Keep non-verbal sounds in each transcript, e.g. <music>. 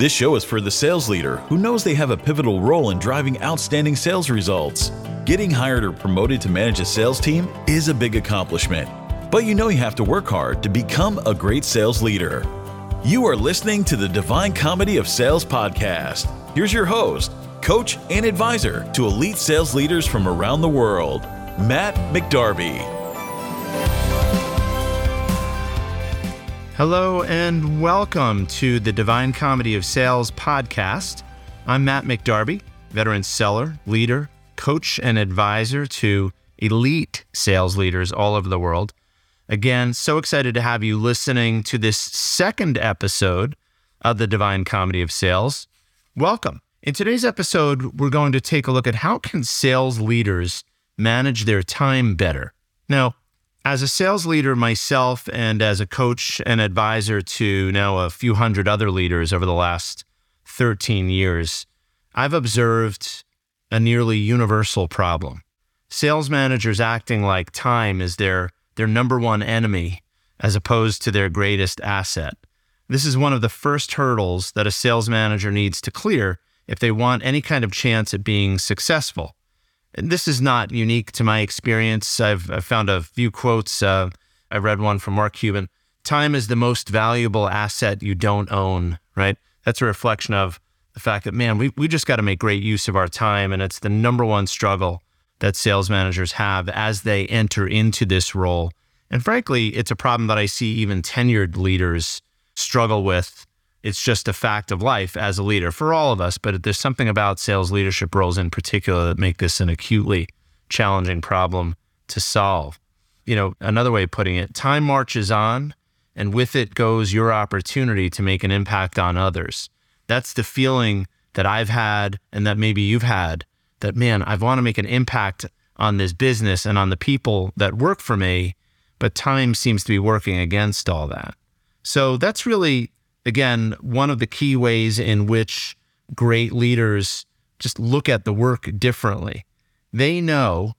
This show is for the sales leader who knows they have a pivotal role in driving outstanding sales results. Getting hired or promoted to manage a sales team is a big accomplishment, but you know you have to work hard to become a great sales leader. You are listening to the Divine Comedy of Sales podcast. Here's your host, coach, and advisor to elite sales leaders from around the world, Matt McDarby. Hello and welcome to the Divine Comedy of Sales podcast. I'm Matt McDarby, veteran seller, leader, coach, and advisor to elite sales leaders all over the world. Again, so excited to have you listening to this second episode of the Divine Comedy of Sales. Welcome. In today's episode, we're going to take a look at how can sales leaders manage their time better. Now, as a sales leader myself and as a coach and advisor to now a few hundred other leaders over the last 13 years, I've observed a nearly universal problem. Sales managers acting like time is their, their number one enemy as opposed to their greatest asset. This is one of the first hurdles that a sales manager needs to clear if they want any kind of chance at being successful this is not unique to my experience. I've, I've found a few quotes. Uh, I read one from Mark Cuban. Time is the most valuable asset you don't own, right? That's a reflection of the fact that, man, we, we just got to make great use of our time. And it's the number one struggle that sales managers have as they enter into this role. And frankly, it's a problem that I see even tenured leaders struggle with it's just a fact of life as a leader for all of us. But there's something about sales leadership roles in particular that make this an acutely challenging problem to solve. You know, another way of putting it, time marches on, and with it goes your opportunity to make an impact on others. That's the feeling that I've had and that maybe you've had that, man, I want to make an impact on this business and on the people that work for me, but time seems to be working against all that. So that's really again, one of the key ways in which great leaders just look at the work differently. They know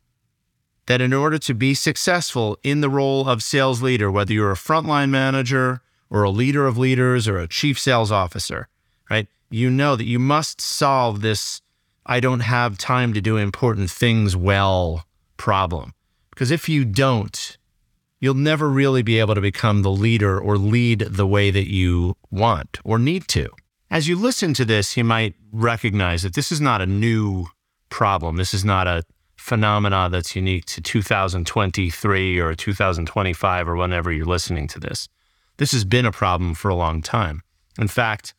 that in order to be successful in the role of sales leader, whether you're a frontline manager or a leader of leaders or a chief sales officer, right? You know that you must solve this I don't have time to do important things well problem. Because if you don't, you'll never really be able to become the leader or lead the way that you want or need to. As you listen to this, you might recognize that this is not a new problem. This is not a phenomena that's unique to 2023 or 2025 or whenever you're listening to this. This has been a problem for a long time. In fact,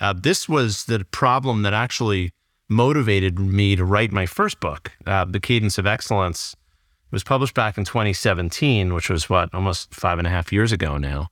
uh, this was the problem that actually motivated me to write my first book, uh, The Cadence of Excellence it was published back in 2017, which was what, almost five and a half years ago now.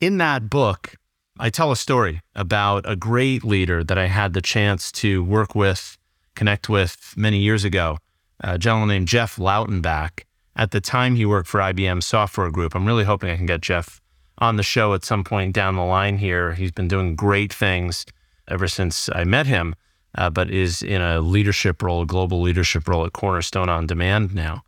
In that book, I tell a story about a great leader that I had the chance to work with, connect with many years ago, a gentleman named Jeff Lautenbach. At the time, he worked for IBM Software Group. I'm really hoping I can get Jeff on the show at some point down the line here. He's been doing great things ever since I met him, uh, but is in a leadership role, a global leadership role at Cornerstone On Demand now.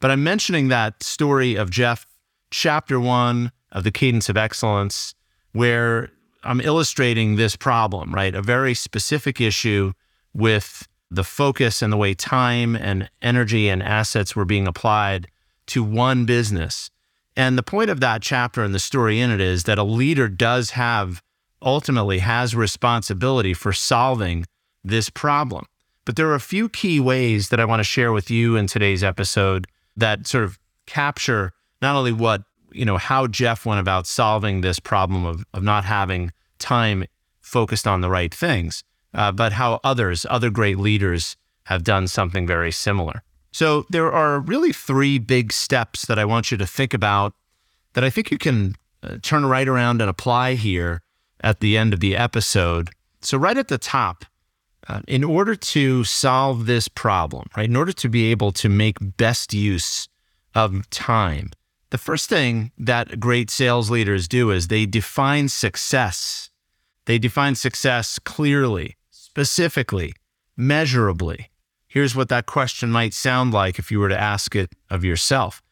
But I'm mentioning that story of Jeff, chapter one of the Cadence of Excellence, where I'm illustrating this problem, right? A very specific issue with the focus and the way time and energy and assets were being applied to one business. And the point of that chapter and the story in it is that a leader does have ultimately has responsibility for solving this problem. But there are a few key ways that I want to share with you in today's episode that sort of capture not only what, you know, how Jeff went about solving this problem of, of not having time focused on the right things, uh, but how others, other great leaders, have done something very similar. So there are really three big steps that I want you to think about that I think you can uh, turn right around and apply here at the end of the episode. So, right at the top, uh, in order to solve this problem, right, in order to be able to make best use of time, the first thing that great sales leaders do is they define success. They define success clearly, specifically, measurably. Here's what that question might sound like if you were to ask it of yourself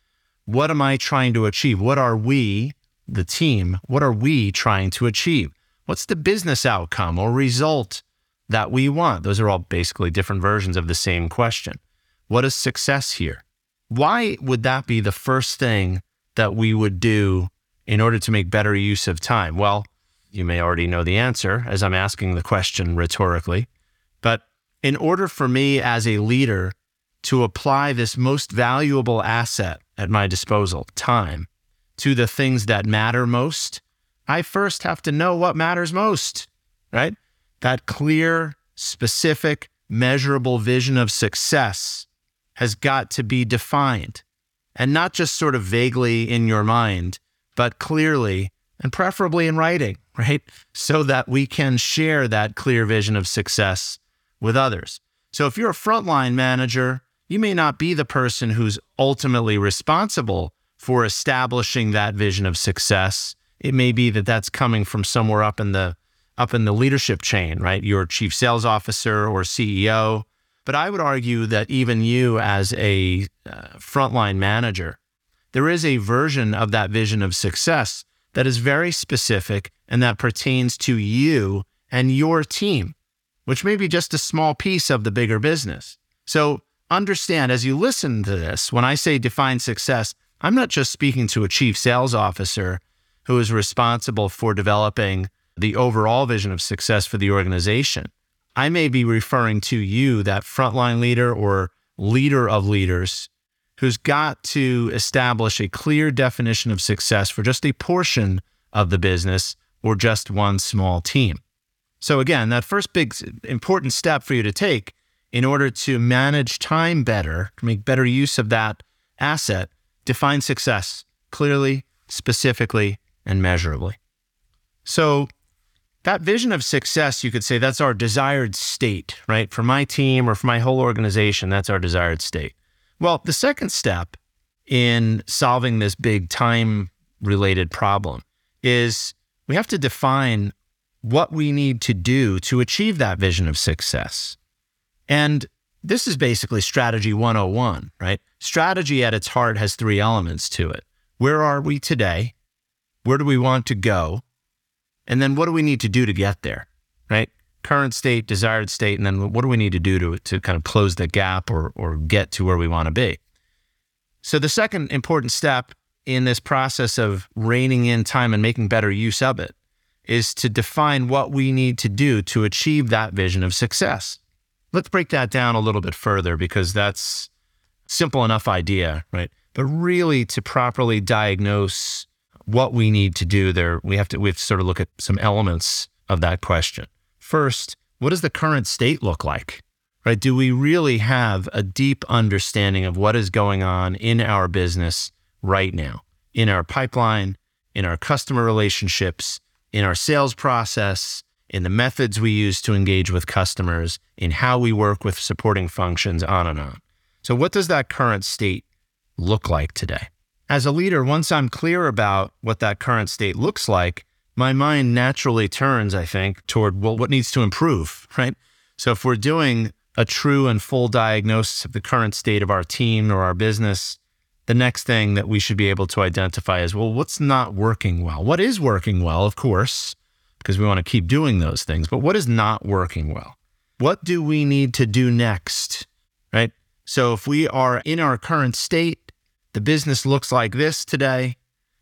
What am I trying to achieve? What are we, the team, what are we trying to achieve? What's the business outcome or result that we want? Those are all basically different versions of the same question. What is success here? Why would that be the first thing that we would do in order to make better use of time? Well, you may already know the answer as I'm asking the question rhetorically. But in order for me as a leader to apply this most valuable asset at my disposal, time, to the things that matter most, I first have to know what matters most, right? That clear, specific, measurable vision of success has got to be defined and not just sort of vaguely in your mind, but clearly and preferably in writing, <laughs> right? So that we can share that clear vision of success with others. So if you're a frontline manager, you may not be the person who's ultimately responsible for establishing that vision of success. It may be that that's coming from somewhere up in the up in the leadership chain, right? Your chief sales officer or CEO. But I would argue that even you as a uh, frontline manager, there is a version of that vision of success that is very specific and that pertains to you and your team, which may be just a small piece of the bigger business. So understand as you listen to this, when I say define success, I'm not just speaking to a chief sales officer who is responsible for developing the overall vision of success for the organization. I may be referring to you, that frontline leader or leader of leaders, who's got to establish a clear definition of success for just a portion of the business or just one small team. So, again, that first big important step for you to take in order to manage time better, to make better use of that asset, define success clearly, specifically, and measurably. So, that vision of success, you could say that's our desired state, right? For my team or for my whole organization, that's our desired state. Well, the second step in solving this big time related problem is we have to define what we need to do to achieve that vision of success. And this is basically strategy 101, right? Strategy at its heart has three elements to it. Where are we today? Where do we want to go? And then what do we need to do to get there, right? Current state, desired state, and then what do we need to do to, to kind of close the gap or, or get to where we want to be? So, the second important step in this process of reining in time and making better use of it is to define what we need to do to achieve that vision of success. Let's break that down a little bit further because that's simple enough idea, right? But really to properly diagnose what we need to do there, we have to we have to sort of look at some elements of that question. First, what does the current state look like? Right? Do we really have a deep understanding of what is going on in our business right now, in our pipeline, in our customer relationships, in our sales process, in the methods we use to engage with customers, in how we work with supporting functions, on and on. So, what does that current state look like today? As a leader, once I'm clear about what that current state looks like, my mind naturally turns, I think, toward, well, what needs to improve, <laughs> right? So if we're doing a true and full diagnosis of the current state of our team or our business, the next thing that we should be able to identify is, well, what's not working well? What is working well, of course, because we want to keep doing those things, but what is not working well? What do we need to do next, right? So if we are in our current state, the business looks like this today.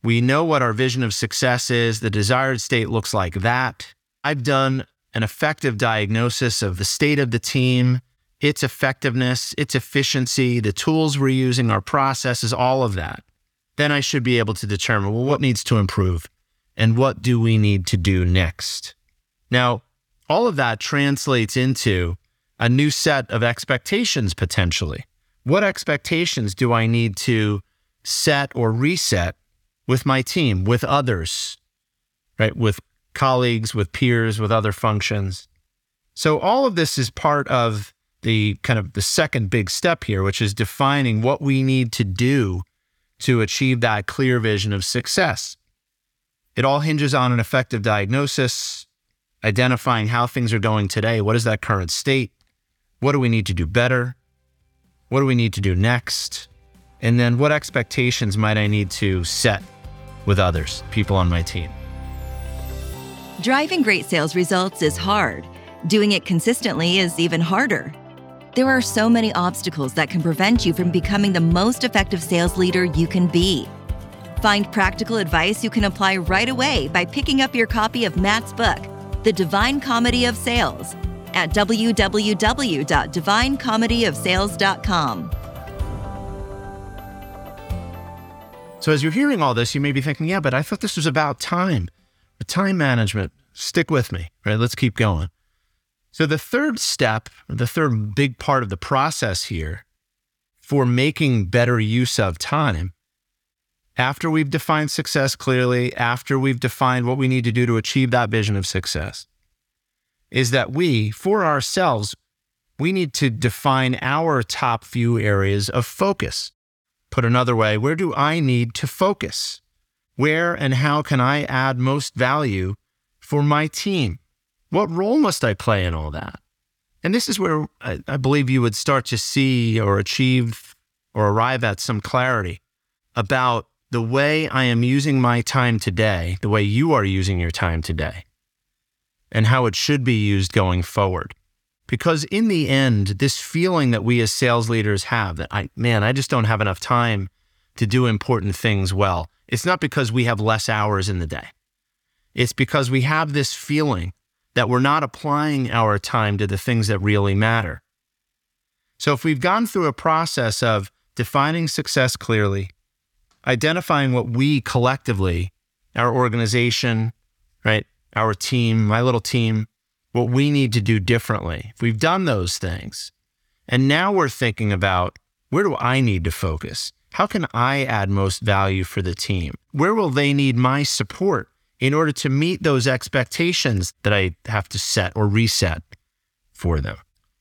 We know what our vision of success is. The desired state looks like that. I've done an effective diagnosis of the state of the team, its effectiveness, its efficiency, the tools we're using, our processes, all of that. Then I should be able to determine well, what needs to improve and what do we need to do next. Now, all of that translates into a new set of expectations potentially. What expectations do I need to set or reset with my team, with others, right? With colleagues, with peers, with other functions. So all of this is part of the kind of the second big step here, which is defining what we need to do to achieve that clear vision of success. It all hinges on an effective diagnosis, identifying how things are going today. What is that current state? What do we need to do better? What do we need to do next? And then what expectations might I need to set with others, people on my team? Driving great sales results is hard. Doing it consistently is even harder. There are so many obstacles that can prevent you from becoming the most effective sales leader you can be. Find practical advice you can apply right away by picking up your copy of Matt's book, The Divine Comedy of Sales, at www.divinecomedyofsales.com. So, as you're hearing all this, you may be thinking, yeah, but I thought this was about time, time management. Stick with me, right? Let's keep going. So, the third step, the third big part of the process here for making better use of time, after we've defined success clearly, after we've defined what we need to do to achieve that vision of success, is that we, for ourselves, we need to define our top few areas of focus. Put another way, where do I need to focus? Where and how can I add most value for my team? What role must I play in all that? And this is where I, I believe you would start to see or achieve or arrive at some clarity about the way I am using my time today, the way you are using your time today, and how it should be used going forward. Because in the end, this feeling that we as sales leaders have that I, man, I just don't have enough time to do important things well, it's not because we have less hours in the day. It's because we have this feeling that we're not applying our time to the things that really matter. So, if we've gone through a process of defining success clearly, identifying what we collectively, our organization, right, our team, my little team, what we need to do differently, if we've done those things, and now we're thinking about where do I need to focus? How can I add most value for the team? Where will they need my support? in order to meet those expectations that I have to set or reset for them.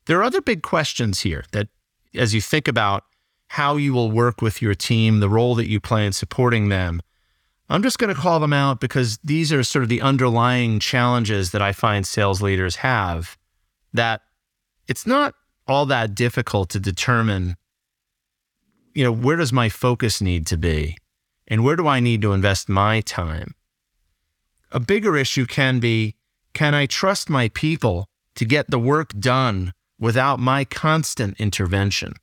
There are other big questions here that, as you think about how you will work with your team, the role that you play in supporting them, I'm just going to call them out because these are sort of the underlying challenges that I find sales leaders have that it's not all that difficult to determine you know where does my focus need to be and where do I need to invest my time a bigger issue can be can I trust my people to get the work done without my constant intervention?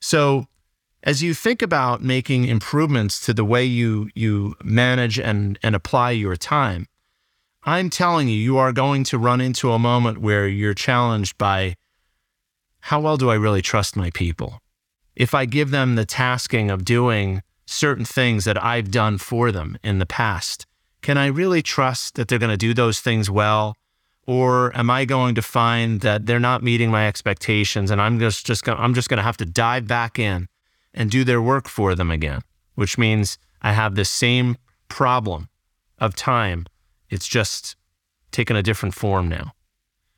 So, as you think about making improvements to the way you, you manage and, and apply your time, I'm telling you, you are going to run into a moment where you're challenged by how well do I really trust my people? If I give them the tasking of doing certain things that I've done for them in the past, can I really trust that they're going to do those things well? Or am I going to find that they're not meeting my expectations and I'm just, just gonna, I'm just going to have to dive back in and do their work for them again, which means I have the same problem of time. It's just taken a different form now.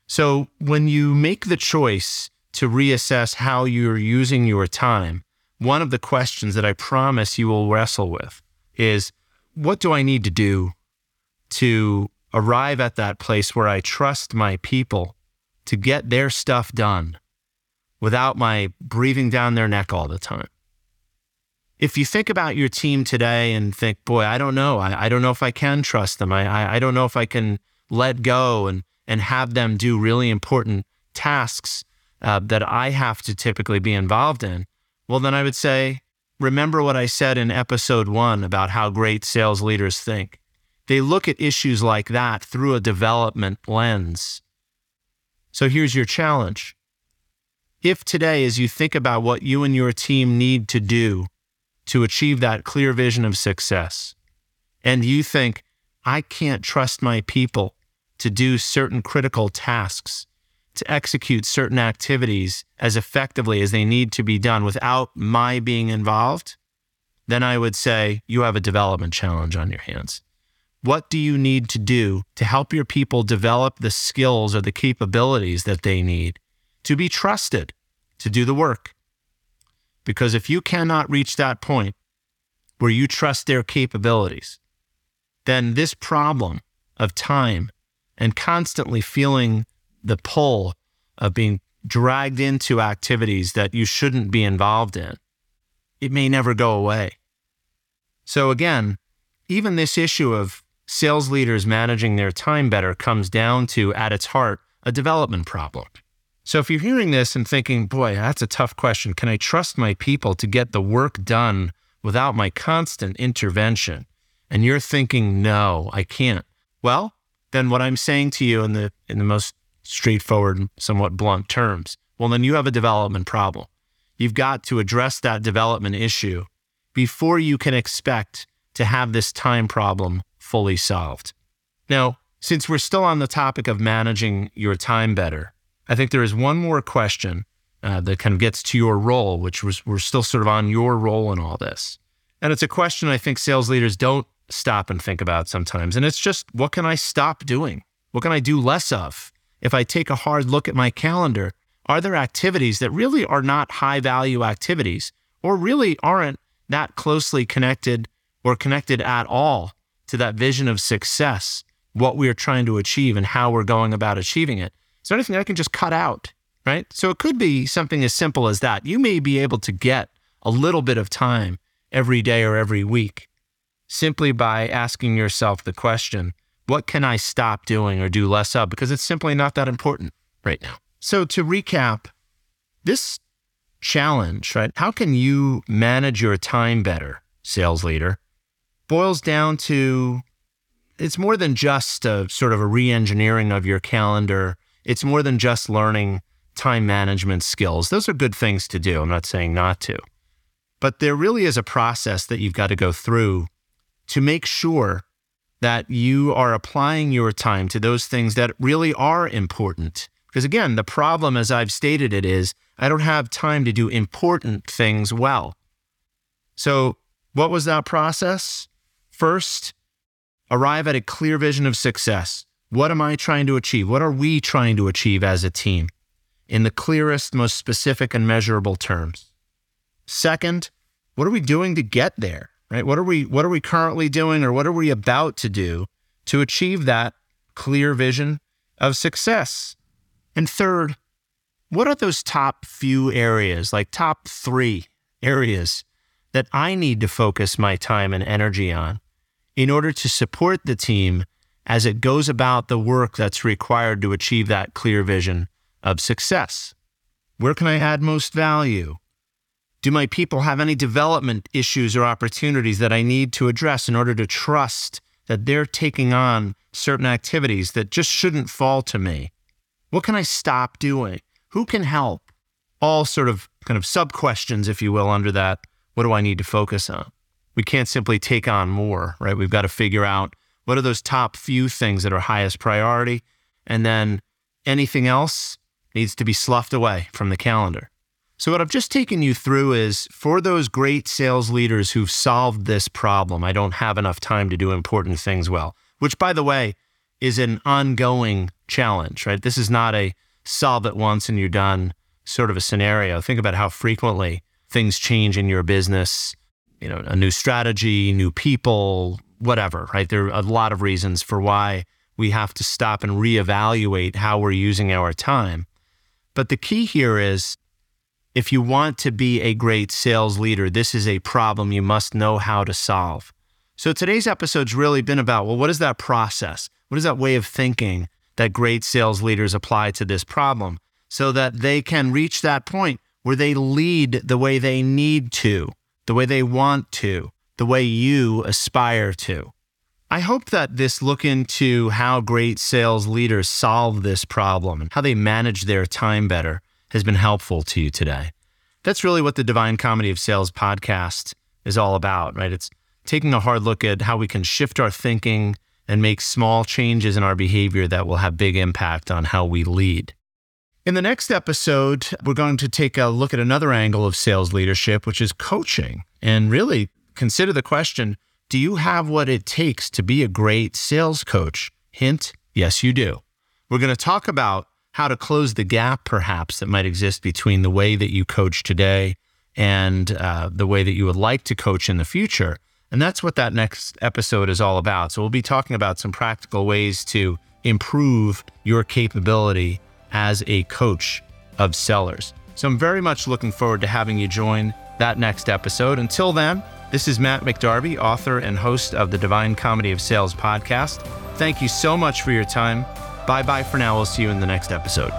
So when you make the choice to reassess how you're using your time, one of the questions that I promise you will wrestle with is what do I need to do to arrive at that place where I trust my people to get their stuff done without my breathing down their neck all the time? If you think about your team today and think, boy, I don't know, I, I don't know if I can trust them. I, I, I don't know if I can let go and, and have them do really important tasks uh, that I have to typically be involved in. Well, then I would say, remember what I said in episode one about how great sales leaders think. They look at issues like that through a development lens. So here's your challenge. If today, as you think about what you and your team need to do to achieve that clear vision of success, and you think, I can't trust my people to do certain critical tasks, to execute certain activities as effectively as they need to be done without my being involved, then I would say you have a development challenge on your hands. What do you need to do to help your people develop the skills or the capabilities that they need to be trusted to do the work? Because if you cannot reach that point where you trust their capabilities, then this problem of time and constantly feeling the pull of being dragged into activities that you shouldn't be involved in, it may never go away. So, again, even this issue of sales leaders managing their time better comes down to, at its heart, a development problem. So if you're hearing this and thinking, boy, that's a tough question, can I trust my people to get the work done without my constant intervention? And you're thinking, no, I can't. Well, then what I'm saying to you in the in the most straightforward, somewhat blunt terms, well, then you have a development problem. You've got to address that development issue before you can expect to have this time problem fully solved. Now, since we're still on the topic of managing your time better, I think there is one more question uh, that kind of gets to your role, which was we're still sort of on your role in all this. And it's a question I think sales leaders don't stop and think about sometimes. And it's just, what can I stop doing? What can I do less of? If I take a hard look at my calendar, are there activities that really are not high value activities or really aren't that closely connected or connected at all to that vision of success, what we are trying to achieve and how we're going about achieving it? Is there anything I can just cut out? Right. So it could be something as simple as that. You may be able to get a little bit of time every day or every week simply by asking yourself the question, what can I stop doing or do less of? Because it's simply not that important right now. So to recap, this challenge, right? How can you manage your time better, sales leader? Boils down to it's more than just a sort of a re-engineering of your calendar. It's more than just learning time management skills. Those are good things to do. I'm not saying not to. But there really is a process that you've got to go through to make sure that you are applying your time to those things that really are important because again, the problem, as I've stated it, is I don't have time to do important things well. So, what was that process? First, arrive at a clear vision of success. What am I trying to achieve? What are we trying to achieve as a team in the clearest, most specific, and measurable terms? Second, what are we doing to get there? Right? What are we what are we currently doing or what are we about to do to achieve that clear vision of success? And third, what are those top few areas, like top three areas that I need to focus my time and energy on in order to support the team as it goes about the work that's required to achieve that clear vision of success? Where can I add most value? Do my people have any development issues or opportunities that I need to address in order to trust that they're taking on certain activities that just shouldn't fall to me? What can I stop doing? Who can help? All sort of kind of sub questions, if you will, under that. What do I need to focus on? We can't simply take on more, right? We've got to figure out what are those top few things that are highest priority. And then anything else needs to be sloughed away from the calendar. So, what I've just taken you through is for those great sales leaders who've solved this problem, I don't have enough time to do important things well, which, by the way, is an ongoing challenge, right? This is not a solve it once and you're done sort of a scenario. Think about how frequently things change in your business, you know, a new strategy, new people, whatever, right? There are a lot of reasons for why we have to stop and reevaluate how we're using our time. But the key here is if you want to be a great sales leader, this is a problem you must know how to solve. So today's episode's really been about well, what is that process? What is that way of thinking that great sales leaders apply to this problem so that they can reach that point where they lead the way they need to, the way they want to, the way you aspire to? I hope that this look into how great sales leaders solve this problem and how they manage their time better has been helpful to you today. That's really what the Divine Comedy of Sales podcast is all about, right? It's taking a hard look at how we can shift our thinking and make small changes in our behavior that will have big impact on how we lead. In the next episode, we're going to take a look at another angle of sales leadership, which is coaching, and really consider the question Do you have what it takes to be a great sales coach? Hint, yes, you do. We're going to talk about how to close the gap, perhaps, that might exist between the way that you coach today and uh, the way that you would like to coach in the future. And that's what that next episode is all about. So we'll be talking about some practical ways to improve your capability as a coach of sellers. So I'm very much looking forward to having you join that next episode. Until then, This is Matt McDarby, author and host of the Divine Comedy of Sales podcast. Thank you so much for your time. Bye bye for now. We'll see you in the next episode.